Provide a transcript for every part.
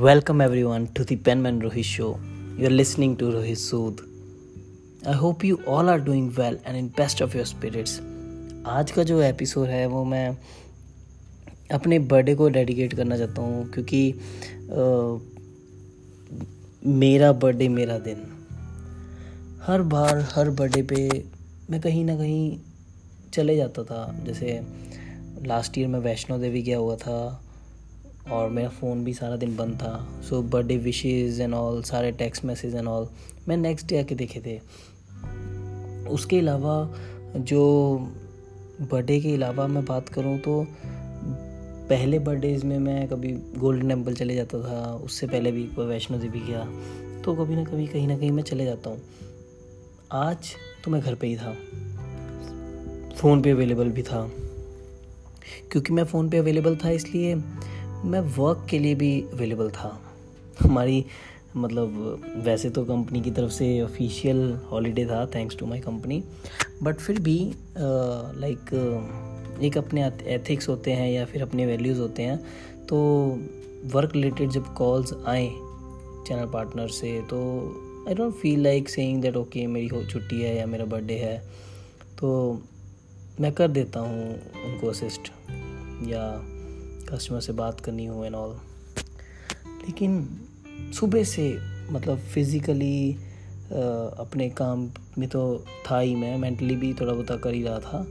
Welcome everyone to the pen man Rohit show you are listening to Rohit Sood I hope you all are doing well and in best of your spirits आज का जो episode है वो मैं अपने birthday को dedicate करना चाहता हूँ क्योंकि आ, मेरा बर्थडे मेरा दिन। हर बार हर बर्थडे पे मैं कहीं ना कहीं चले जाता था। जैसे लास्ट ईयर मैं वैष्णो देवी गया हुआ था। और मेरा फ़ोन भी सारा दिन बंद था। So birthday wishes and all सारे टेक्स्ट मैसेज एंड ऑल मैं नेक्स्ट डे आके देखे थे। उसके अलावा जो बर्थडे के अलावा मैं बात करूँ तो पहले बर्थडेज़ में मैं कभी गोल्डन टेंपल चले जाता था। उससे पहले भी वैष्णो देवी गया तो कभी ना कभी, कहीं ना कहीं मैं चले जाता हूँ। आज तो मैं घर पे ही था। फ़ोन पे अवेलेबल भी था। क्योंकि मैं फ़ोन पे अवेलेबल था इसलिए मैं वर्क के लिए भी अवेलेबल था। हमारी मतलब वैसे तो कंपनी की तरफ़ से ऑफिशियल हॉलीडे था thanks to my company but फिर भी लाइक एक अपने एथिक्स होते हैं या फिर अपने वैल्यूज़ होते हैं तो वर्क रिलेटेड जब कॉल्स आए चैनल पार्टनर से तो I don't feel like saying that okay मेरी हो, छुट्टी है या मेरा बर्थडे है तो मैं कर देता हूँ उनको असिस्ट या कस्टमर से बात करनी हो एंड ऑल लेकिन सुबह से मतलब फिज़िकली अपने काम में तो था ही मैं मेंटली भी थोड़ा बहुत कर ही रहा था।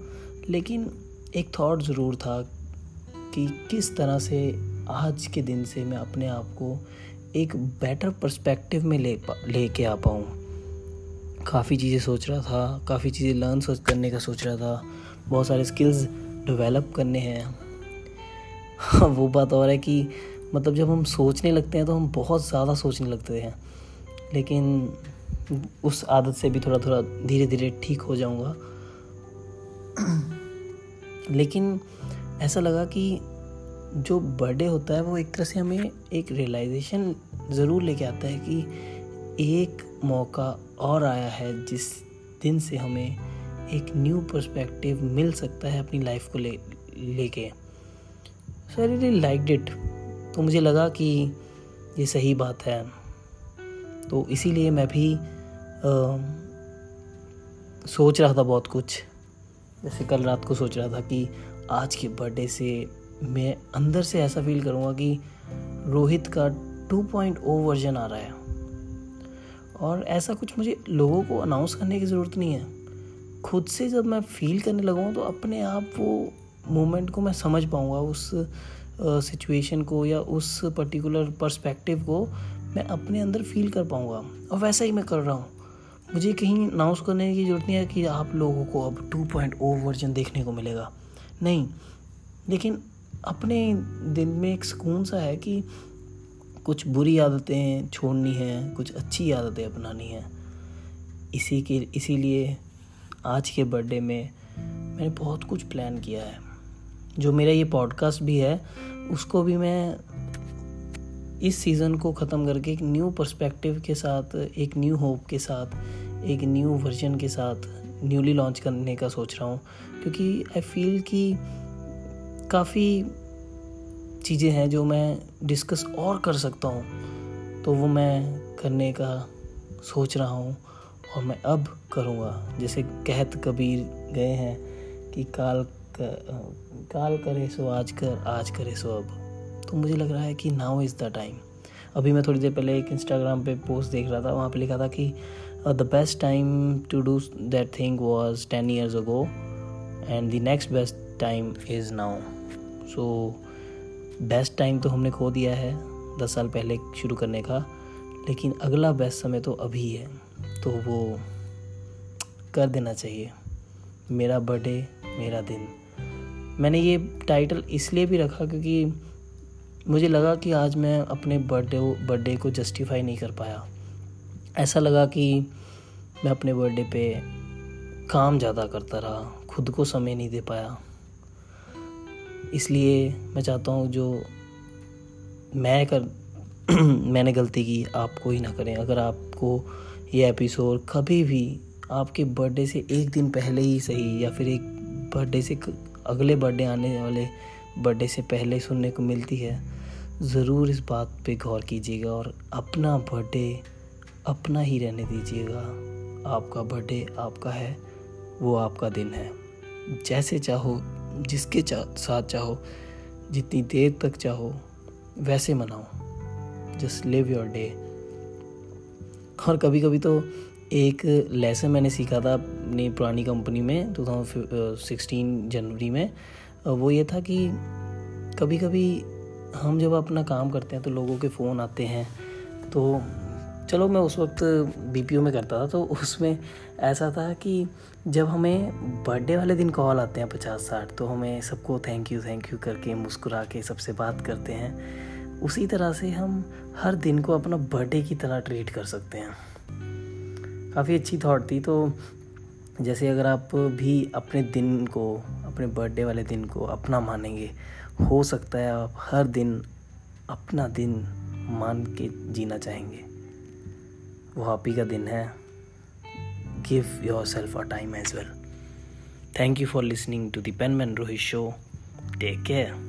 लेकिन एक थॉट ज़रूर था कि किस तरह से आज के दिन से मैं अपने आप को एक बेटर पर्सपेक्टिव में ले पा ले के आ पाऊँ। काफ़ी चीज़ें सोच रहा था, काफ़ी चीज़ें लर्न सोच, करने का सोच रहा था। बहुत सारे स्किल्स डेवलप करने हैं। वो बात और है कि मतलब जब हम सोचने लगते हैं तो हम बहुत ज़्यादा सोचने लगते हैं। लेकिन उस आदत से भी थोड़ा थोड़ा धीरे धीरे ठीक हो जाऊँगा। लेकिन ऐसा लगा कि जो बर्थडे होता है वो एक तरह से हमें एक रियलाइजेशन ज़रूर लेके आता है कि एक मौका और आया है जिस दिन से हमें एक न्यू पर्सपेक्टिव मिल सकता है अपनी लाइफ को ले, लेके। So I really like it तो मुझे लगा कि ये सही बात है। तो इसीलिए मैं भी आ, सोच रहा था बहुत कुछ। जैसे कल रात को सोच रहा था कि आज के बर्थडे से मैं अंदर से ऐसा फील करूँगा कि रोहित का 2.0 वर्जन आ रहा है। और ऐसा कुछ मुझे लोगों को अनाउंस करने की ज़रूरत नहीं है। खुद से जब मैं फील करने लगूँ तो अपने आप वो मोमेंट को मैं समझ पाऊँगा उस सिचुएशन को या उस पर्टिकुलर पर्सपेक्टिव को मैं अपने अंदर फील कर पाऊँगा। और वैसा ही मैं कर रहा हूँ। मुझे कहीं अनाउंस करने की ज़रूरत नहीं है कि आप लोगों को अब 2.0 वर्जन देखने को मिलेगा। नहीं, लेकिन अपने दिल में एक सुकून सा है कि कुछ बुरी आदतें छोड़नी हैं, कुछ अच्छी आदतें अपनानी हैं। इसी के, इसीलिए आज के बर्थडे में मैंने बहुत कुछ प्लान किया है। जो मेरा ये पॉडकास्ट भी है, उसको भी मैं इस सीज़न को ख़त्म करके एक न्यू पर्सपेक्टिव के साथ, एक न्यू होप के साथ, एक न्यू वर्जन के साथ न्यूली लॉन्च करने का सोच रहा हूँ। क्योंकि आई फील कि काफ़ी चीज़ें हैं जो मैं डिस्कस और कर सकता हूँ तो वो मैं करने का सोच रहा हूँ और मैं अब करूँगा। जैसे कहत कबीर गए हैं कि काल काल करे सो आज कर, आज करे सो अब। तो मुझे लग रहा है कि नाउ इज़ द टाइम अभी मैं थोड़ी देर पहले एक इंस्टाग्राम पे पोस्ट देख रहा था, वहाँ पे लिखा था कि the best time to do that thing was ten years ago and the next best time is now so best time तो हमने खो दिया है दस साल पहले शुरू करने का, लेकिन अगला बेस्ट समय तो अभी है। तो वो कर देना चाहिए। मेरा बर्थडे मेरा दिन। मैंने ये टाइटल इसलिए भी रखा क्योंकि मुझे लगा कि आज मैं अपने बर्थडे बर्थडे को जस्टिफाई नहीं कर पाया। ऐसा लगा कि मैं अपने बर्थडे पे काम ज़्यादा करता रहा, खुद को समय नहीं दे पाया। इसलिए मैं चाहता हूँ जो मैं कर मैंने गलती की, आप कोई ना करें। अगर आपको ये एपिसोड कभी भी आपके बर्थडे से एक दिन पहले ही सही या फिर एक बर्थडे से अगले बर्थडे आने वाले बर्थडे से पहले सुनने को मिलती है। ज़रूर इस बात पे गौर कीजिएगा और अपना बर्थडे अपना ही रहने दीजिएगा। आपका बर्थडे आपका है वो आपका दिन है। जैसे चाहो जिसके चा, साथ चाहो जितनी देर तक चाहो वैसे मनाओ। जस्ट लिव योर डे और कभी कभी तो एक लेसन मैंने सीखा था अपनी पुरानी कंपनी में टू थाउज़ेंड जनवरी में। वो ये था कि कभी कभी हम जब अपना काम करते हैं तो लोगों के फ़ोन आते हैं। तो चलो मैं उस वक्त बी में करता था तो उसमें ऐसा था कि जब हमें बर्थडे वाले दिन कॉल आते हैं पचास साठ तो हमें सबको थैंक यू थैंक यू करके मुस्कुरा के सबसे बात करते हैं। उसी तरह से हम हर दिन को अपना बर्थडे की तरह ट्रीट कर सकते हैं। काफ़ी अच्छी थॉट थी। तो जैसे अगर आप भी अपने दिन को, अपने बर्थडे वाले दिन को अपना मानेंगे, हो सकता है आप हर दिन अपना दिन मान के जीना चाहेंगे। वो आप का दिन है। Give yourself a time as well thank you for listening to the pen man Rohit show take care